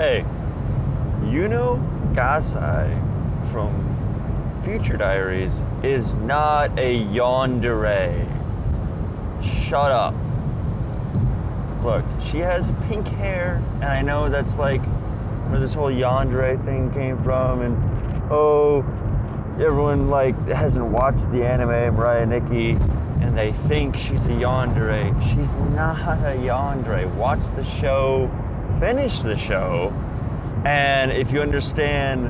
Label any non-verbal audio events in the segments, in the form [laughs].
Hey, Yuno Gasai from Future Diaries is not a yandere. Shut up. Look, she has pink hair, and I know that's like where this whole yandere thing came from, and oh, everyone like hasn't watched the anime Mirai Nikki, and they think she's a yandere. She's not a yandere. Watch the show, finish the show, and if you understand,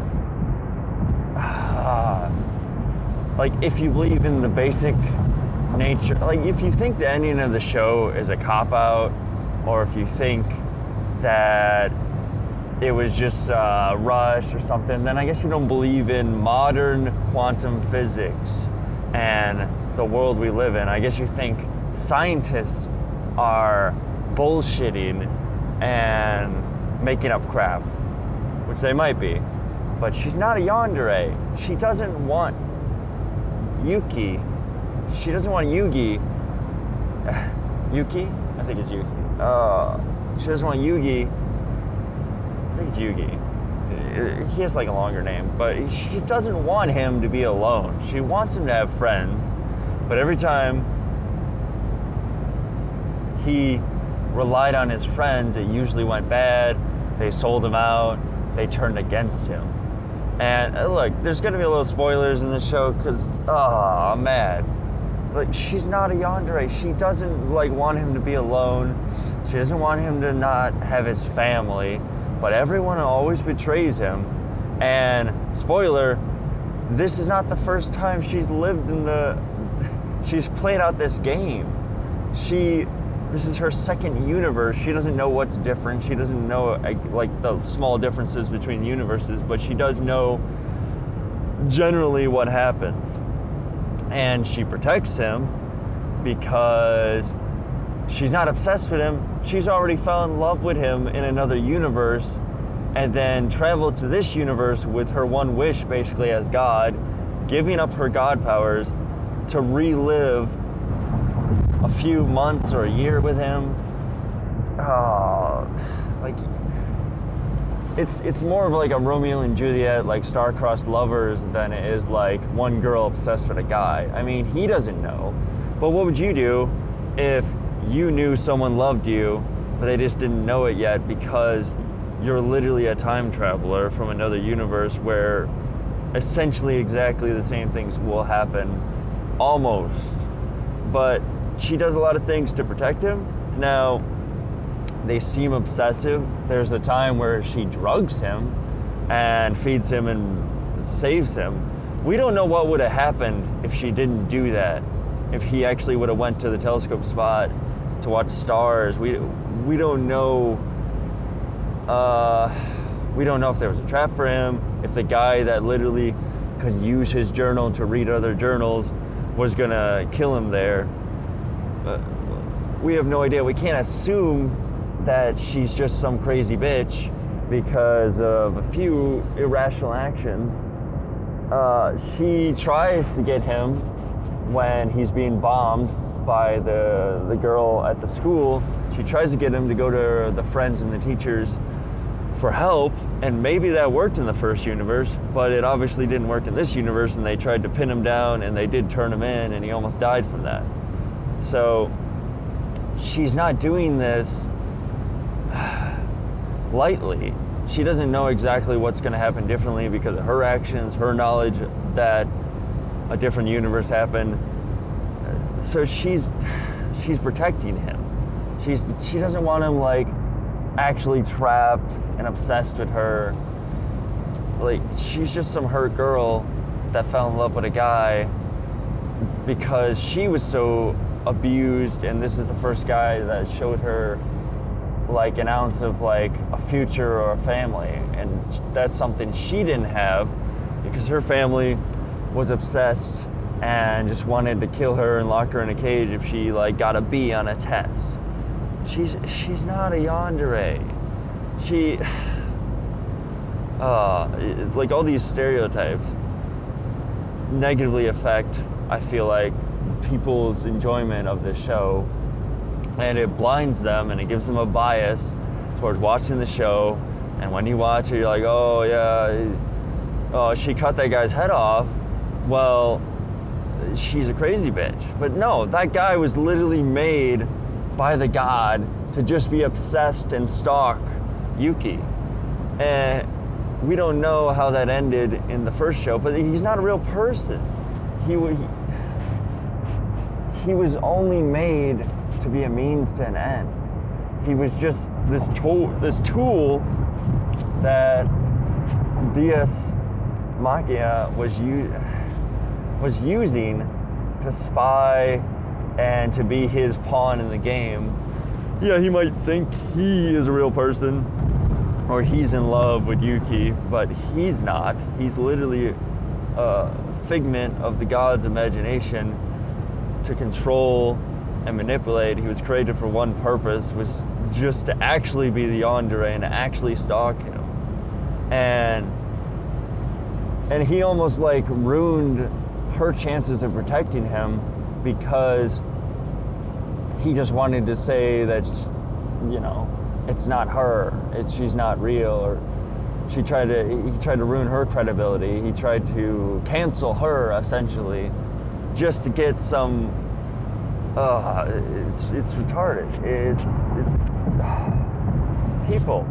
ah, like if you believe in the basic nature, like if you think the ending of the show is a cop out, or if you think that it was just uh, rush or something, then I guess you don't believe in modern quantum physics and the world we live in. I guess you think scientists are bullshitting and making up crap, which they might be. But she's not a yandere. She doesn't want Yuki. She doesn't want Yugi. [sighs] Yuki? I think it's Yuki. Uh, she doesn't want Yugi. I think it's Yugi. He has like a longer name, but she doesn't want him to be alone. She wants him to have friends, but every time he relied on his friends, it usually went bad. They sold him out. They turned against him. And uh, look, there's gonna be a little spoilers in the show because, oh, I'm mad. Like she's not a yandere. She doesn't like want him to be alone. She doesn't want him to not have his family. But everyone always betrays him. And spoiler, this is not the first time she's lived in the. [laughs] She's played out this game. She this is her second universe. She doesn't know what's different. She doesn't know like the small differences between universes, but she does know generally what happens. And she protects him because she's not obsessed with him. She's already fell in love with him in another universe and then traveled to this universe with her one wish basically as God, giving up her god powers to relive a few months or a year with him. Oh, like it's it's more of like a Romeo and Juliet, like star-crossed lovers, than it is like one girl obsessed with a guy. I mean, he doesn't know, but what would you do if you knew someone loved you, but they just didn't know it yet because you're literally a time traveler from another universe where essentially exactly the same things will happen, almost, but she does a lot of things to protect him. Now, they seem obsessive. There's a time where she drugs him and feeds him and saves him. We don't know what would have happened if she didn't do that. If he actually would have went to the telescope spot to watch stars. We we don't know uh, we don't know if there was a trap for him, if the guy that literally could use his journal to read other journals was gonna kill him there. We have no idea. We can't assume that she's just some crazy bitch because of a few irrational actions. Uh, she tries to get him when he's being bombed by the the girl at the school. She tries to get him to go to the friends and the teachers for help, and maybe that worked in the first universe, but it obviously didn't work in this universe, and they tried to pin him down, and they did turn him in, and he almost died from that. So she's not doing this [sighs] lightly. She doesn't know exactly what's going to happen differently because of her actions, her knowledge that a different universe happened. So she's she's protecting him. She's she doesn't want him like actually trapped and obsessed with her. Like she's just some hurt girl that fell in love with a guy because she was so abused and this is the first guy that showed her like an ounce of like a future or a family and that's something she didn't have because her family was obsessed and just wanted to kill her and lock her in a cage if she like got a B on a test. She's she's not a yandere. She [sighs] uh like all these stereotypes negatively affect I feel like people's enjoyment of this show and it blinds them and it gives them a bias towards watching the show And when you watch it, you're like, oh yeah, oh she cut that guy's head off. Well, she's a crazy bitch. But no, that guy was literally made by the god to just be obsessed and stalk Yuki. And we don't know how that ended in the first show, but he's not a real person. He was he was only made to be a means to an end. He was just this tool this tool that Deus Machina was u- was using to spy and to be his pawn in the game. Yeah, he might think he is a real person or he's in love with Yuki, but he's not. He's literally a figment of the god's imagination to control and manipulate. He was created for one purpose, was just to actually be the yandere and actually stalk him. And and he almost like ruined her chances of protecting him because he just wanted to say that you know it's not her it's she's not real or she tried to he tried to ruin her credibility he tried to cancel her essentially just to get some uh it's it's retarded it's it's [sighs] people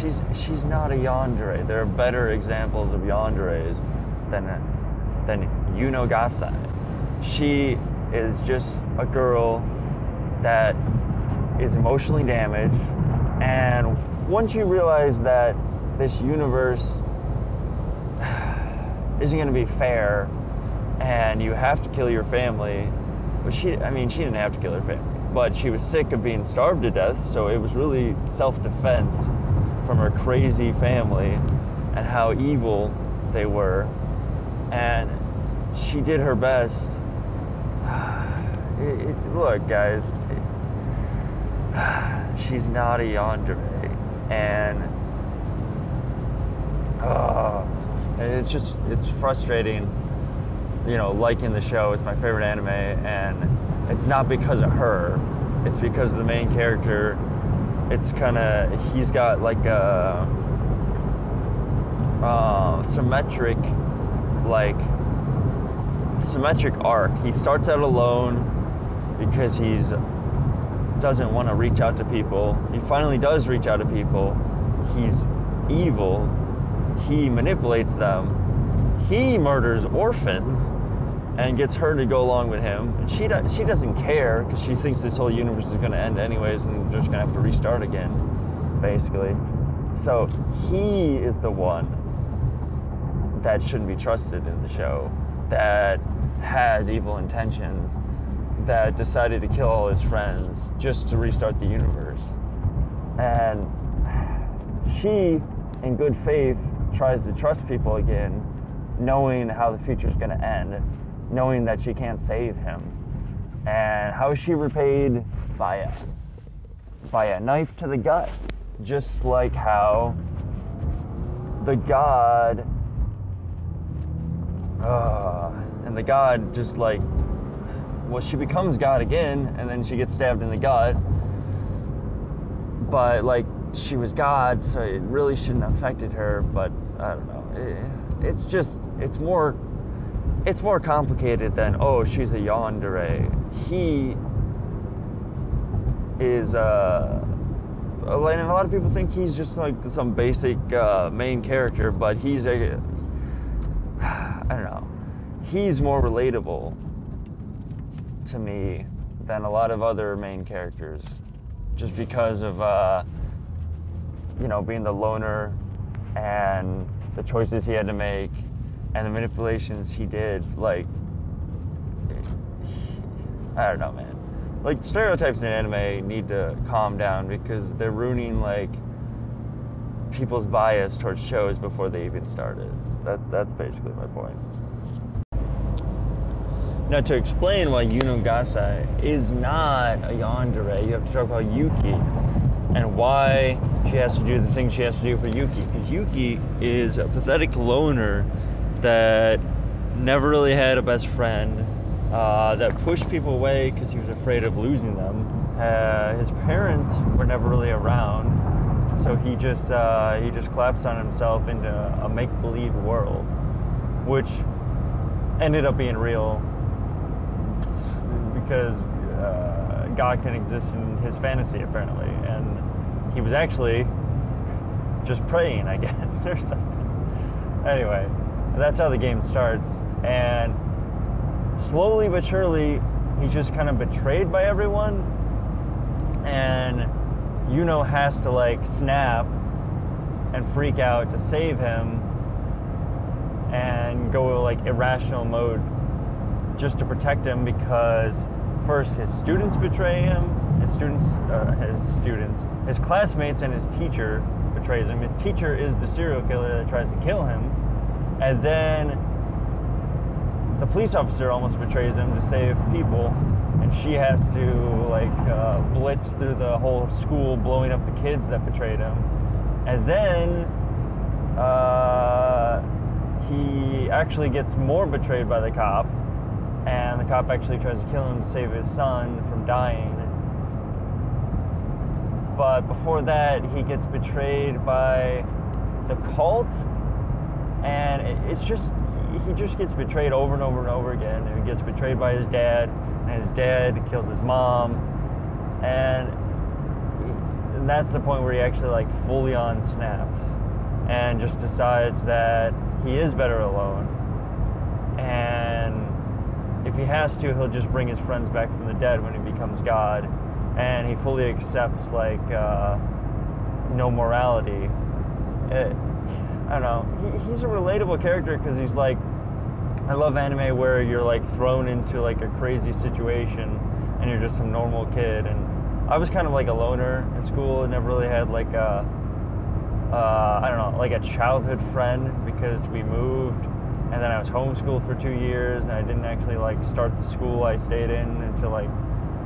she's she's not a yandere there are better examples of yanderes than than Yuno Gasai she is just a girl that is emotionally damaged. And once you realize that this universe [sighs] isn't going to be fair and you have to kill your family, but she, I mean, she didn't have to kill her family, but she was sick of being starved to death, so it was really self defense from her crazy family and how evil they were. And she did her best. [sighs] It, it, look, guys, [sighs] she's not a yandere, and uh, it's just it's frustrating. You know, liking the show. It's my favorite anime, and it's not because of her. It's because of the main character. It's kind of he's got like a uh, symmetric, like symmetric arc. He starts out alone because he's doesn't want to reach out to people. He finally does reach out to people. He's evil. He manipulates them. He murders orphans and gets her to go along with him. And she do, she doesn't care because she thinks this whole universe is going to end anyways, and they're just going to have to restart again, basically. So he is the one that shouldn't be trusted in the show. That has evil intentions that decided to kill all his friends just to restart the universe. And she, in good faith, tries to trust people again, knowing how the future is going to end, knowing that she can't save him. And how is she repaid? By a, by a knife to the gut. Just like how the god, uh, and the god just like well, she becomes God again, and then she gets stabbed in the gut. But like she was God, so it really shouldn't have affected her. But I don't know. It, it's just it's more it's more complicated than oh she's a yandere. He is uh and a lot of people think he's just like some basic uh, main character, but he's a [sighs] I don't know. He's more relatable to me than a lot of other main characters, just because of uh, you know being the loner and the choices he had to make and the manipulations he did. Like, I don't know, man. Like stereotypes in anime need to calm down because they're ruining like people's bias towards shows before they even started. That that's basically my point. Now, to explain why Yuno Gasai is not a yandere, you have to talk about Yuki and why she has to do the things she has to do for Yuki. Because Yuki is a pathetic loner that never really had a best friend, uh, that pushed people away because he was afraid of losing them. Uh, his parents were never really around, so he just uh, he just collapsed on himself into a make believe world, which ended up being real because uh, God can exist in his fantasy apparently, and he was actually just praying, I [laughs] guess, or something. Anyway, that's how the game starts, and slowly but surely, he's just kind of betrayed by everyone, and Yuno has to like snap and freak out to save him and go like irrational mode just to protect him because first his students betray him his students uh, his students his classmates and his teacher betrays him. His teacher is the serial killer that tries to kill him. And then the police officer almost betrays him to save people. And she has to like uh, blitz through the whole school blowing up the kids that betrayed him. And then uh, he actually gets more betrayed by the cop, and the cop actually tries to kill him to save his son from dying. But before that, he gets betrayed by the cult, and it's just he just gets betrayed over and over and over again. And he gets betrayed by his dad, and his dad kills his mom, and, that's the point where he actually like fully on snaps and just decides that he is better alone. And if he has to, he'll just bring his friends back from the dead when he becomes God. And he fully accepts, like, uh, no morality. It, I don't know. He, he's a relatable character because he's like, I love anime where you're like thrown into like a crazy situation and you're just some normal kid. And I was kind of like a loner in school and never really had like a uh, I don't know, like a childhood friend because we moved and then I was homeschooled for two years and I didn't actually like start the school I stayed in until like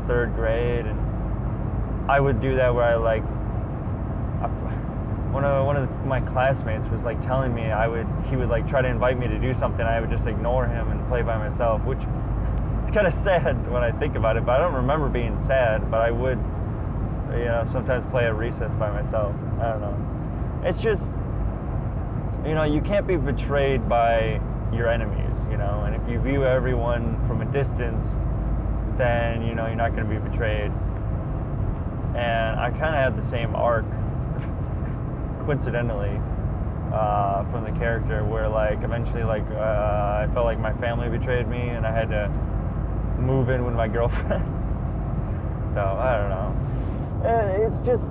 third grade and I would do that where I like one of one of my classmates was like telling me I would he would like try to invite me to do something. I would just ignore him and play by myself which it's kind of sad when I think about it but I don't remember being sad but I would you know sometimes play at recess by myself. I don't know. It's just you know you can't be betrayed by your enemies you know and if you view everyone from a distance then you know you're not going to be betrayed and i kind of had the same arc coincidentally uh, from the character where like eventually like uh, i felt like my family betrayed me and i had to move in with my [laughs] girlfriend. So i don't know. And it's just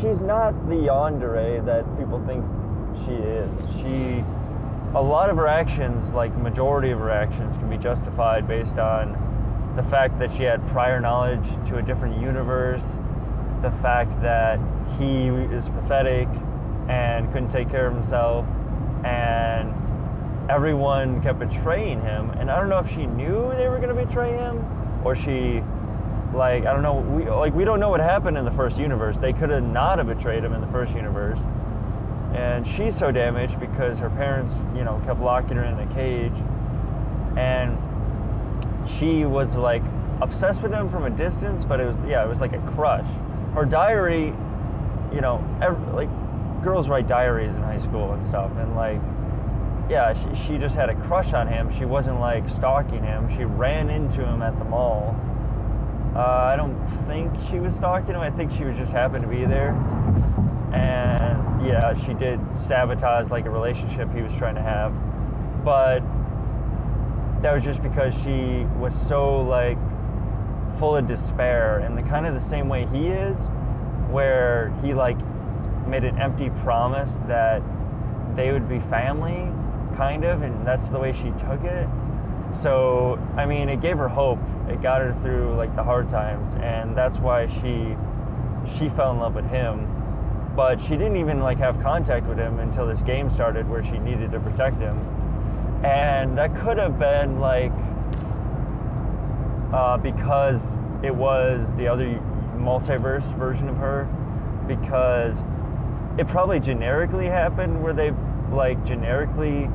she's not the yandere that people think she is. She, a lot of her actions, like majority of her actions, can be justified based on the fact that she had prior knowledge to a different universe, the fact that he is pathetic and couldn't take care of himself, and everyone kept betraying him. And I don't know if she knew they were going to betray him or she like I don't know, we like we don't know what happened in the first universe. They could have not have betrayed him in the first universe. And she's so damaged because her parents, you know, kept locking her in a cage. And she was like obsessed with him from a distance, but it was yeah, it was like a crush. Her diary, you know, every, like girls write diaries in high school and stuff, and like yeah, she, she just had a crush on him. She wasn't like stalking him. She ran into him at the mall uh, I don't think she was stalking him. I think she was just happened to be there. And yeah, she did sabotage like a relationship he was trying to have. But that was just because she was so like full of despair and the kind of the same way he is where he like made an empty promise that they would be family kind of and that's the way she took it. So i mean it gave her hope. It got her through like the hard times and that's why she she fell in love with him. But she didn't even like have contact with him until this game started where she needed to protect him. And that could have been like uh, because it was the other multiverse version of her because it probably generically happened where they like generically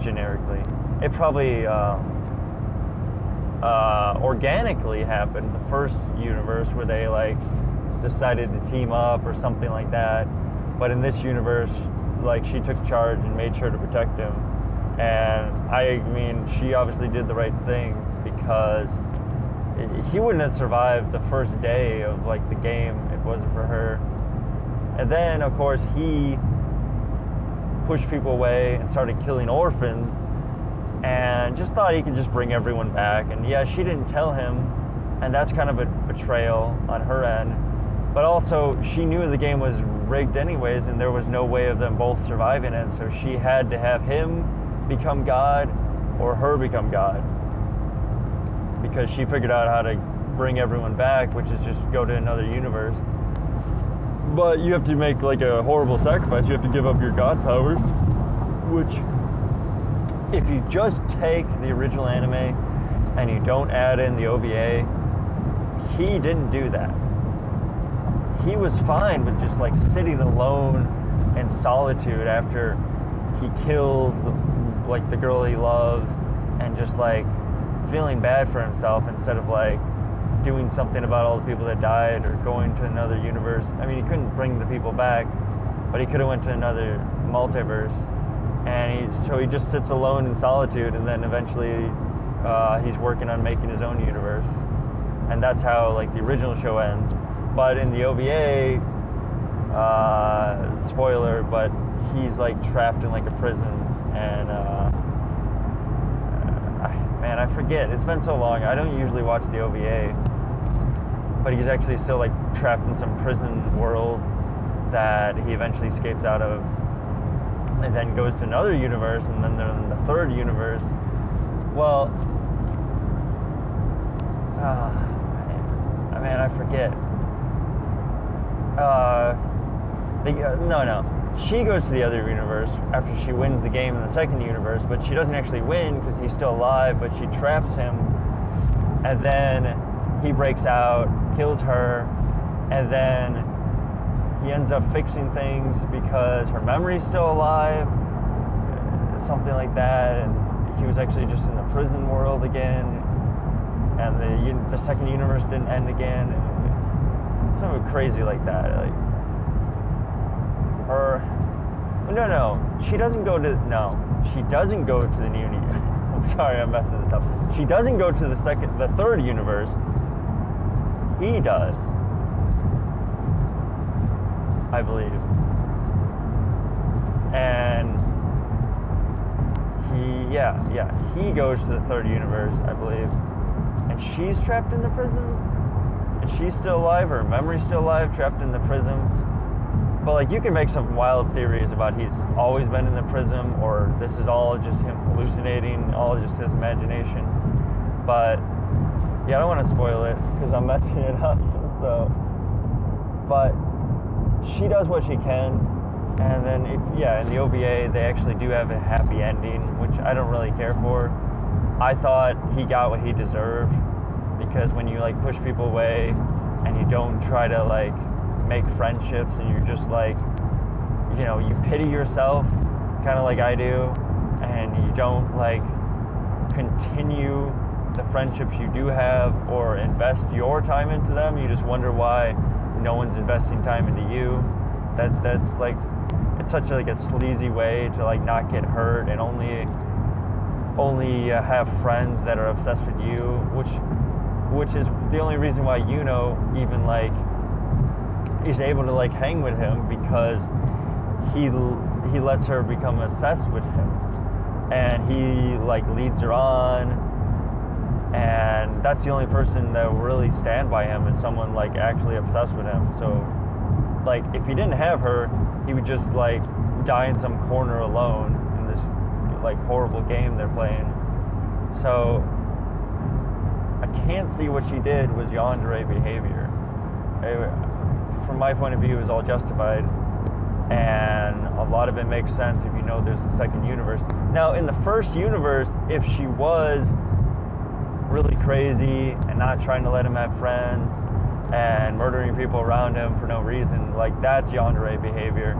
generically it probably um, uh, organically happened the first universe where they like decided to team up or something like that. But in this universe, like she took charge and made sure to protect him. And I mean, she obviously did the right thing because he wouldn't have survived the first day of like the game if it wasn't for her. And then of course he pushed people away and started killing orphans and just thought he could just bring everyone back. And yeah, she didn't tell him, and that's kind of a betrayal on her end. But also, she knew the game was rigged anyways, and there was no way of them both surviving it. So she had to have him become God or her become God because she figured out how to bring everyone back, which is just go to another universe. But you have to make like a horrible sacrifice. You have to give up your God powers, which if you just take the original anime and you don't add in the OVA, he didn't do that. He was fine with just like sitting alone in solitude after he kills like the girl he loves and just like feeling bad for himself instead of like doing something about all the people that died or going to another universe. I mean, he couldn't bring the people back, but he could have went to another multiverse and he, so he just sits alone in solitude, and then eventually uh, he's working on making his own universe, and that's how like the original show ends. But in the OVA, uh, spoiler, but he's like trapped in like a prison, and uh, man, I forget. It's been so long. I don't usually watch the OVA, but he's actually still like trapped in some prison world that he eventually escapes out of and then goes to another universe, and then they're in the third universe. Well, uh, I mean, I forget. Uh, uh, no, no. She goes to the other universe after she wins the game in the second universe, but she doesn't actually win because he's still alive, but she traps him, and then he breaks out, kills her, and then he ends up fixing things because her memory's still alive, something like that, and he was actually just in the prison world again, and the the second universe didn't end again, something crazy like that. Like, or no, no, she doesn't go to no, she doesn't go to the new. [laughs] Sorry, I'm messing this up. She doesn't go to the second, the third universe. He does. I believe. And he, yeah, yeah, he goes to the third universe, I believe. And she's trapped in the prison. And she's still alive, her memory's still alive, trapped in the prison. But like, you can make some wild theories about he's always been in the prism or this is all just him hallucinating, all just his imagination. But yeah, I don't want to spoil it because I'm messing it up. [laughs] So, but she does what she can, and then if, yeah, in the OVA they actually do have a happy ending, which I don't really care for. I thought he got what he deserved because when you like push people away and you don't try to like make friendships and you're just like you know you pity yourself kind of like I do and you don't like continue the friendships you do have or invest your time into them you just wonder why no one's investing time into you. That that's like it's such a, like a sleazy way to like not get hurt and only only uh, have friends that are obsessed with you, which which is the only reason why you know even like is able to like hang with him because he he lets her become obsessed with him. And he like leads her on. And that's the only person that will really stand by him is someone like actually obsessed with him. So like if he didn't have her he would just like die in some corner alone in this like horrible game they're playing. So i can't see what she did was yandere behavior from my point of view is all justified and a lot of it makes sense if you know there's a second universe now in the first universe if she was really crazy and not trying to let him have friends and murdering people around him for no reason, like that's yandere behavior.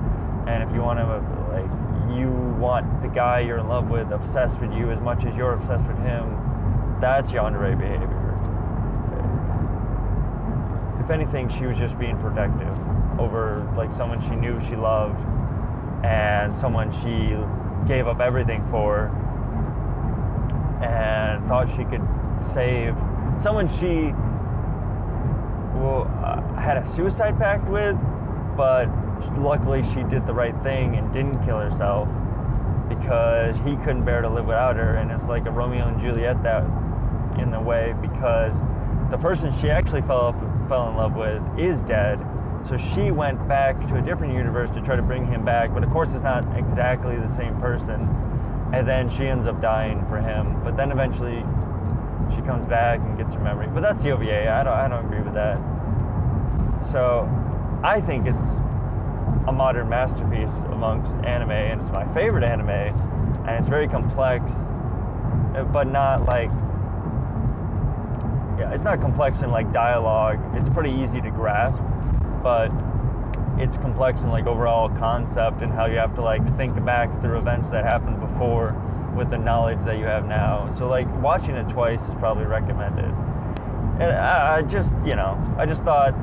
And if you want to, like, you want the guy you're in love with obsessed with you as much as you're obsessed with him, that's yandere behavior. If anything, she was just being protective over like someone she knew she loved and someone she gave up everything for and thought she could save someone she well, uh, had a suicide pact with, but luckily she did the right thing and didn't kill herself because he couldn't bear to live without her. And it's like a Romeo and Juliet that in the way because the person she actually fell fell in love with is dead. So she went back to a different universe to try to bring him back, but of course it's not exactly the same person. And then she ends up dying for him. But then eventually she comes back and gets her memory. But that's the OVA. I don't I don't agree with that. So I think it's a modern masterpiece amongst anime, and it's my favorite anime, and it's very complex, but not like yeah, it's not complex in like dialogue. It's pretty easy to grasp, but it's complex in like overall concept and how you have to like think back through events that happened before with the knowledge that you have now. So like watching it twice is probably recommended. And I, just, you know, I just thought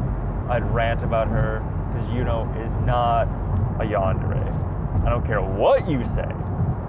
I'd rant about her because Yuno is not a yandere. I don't care what you say.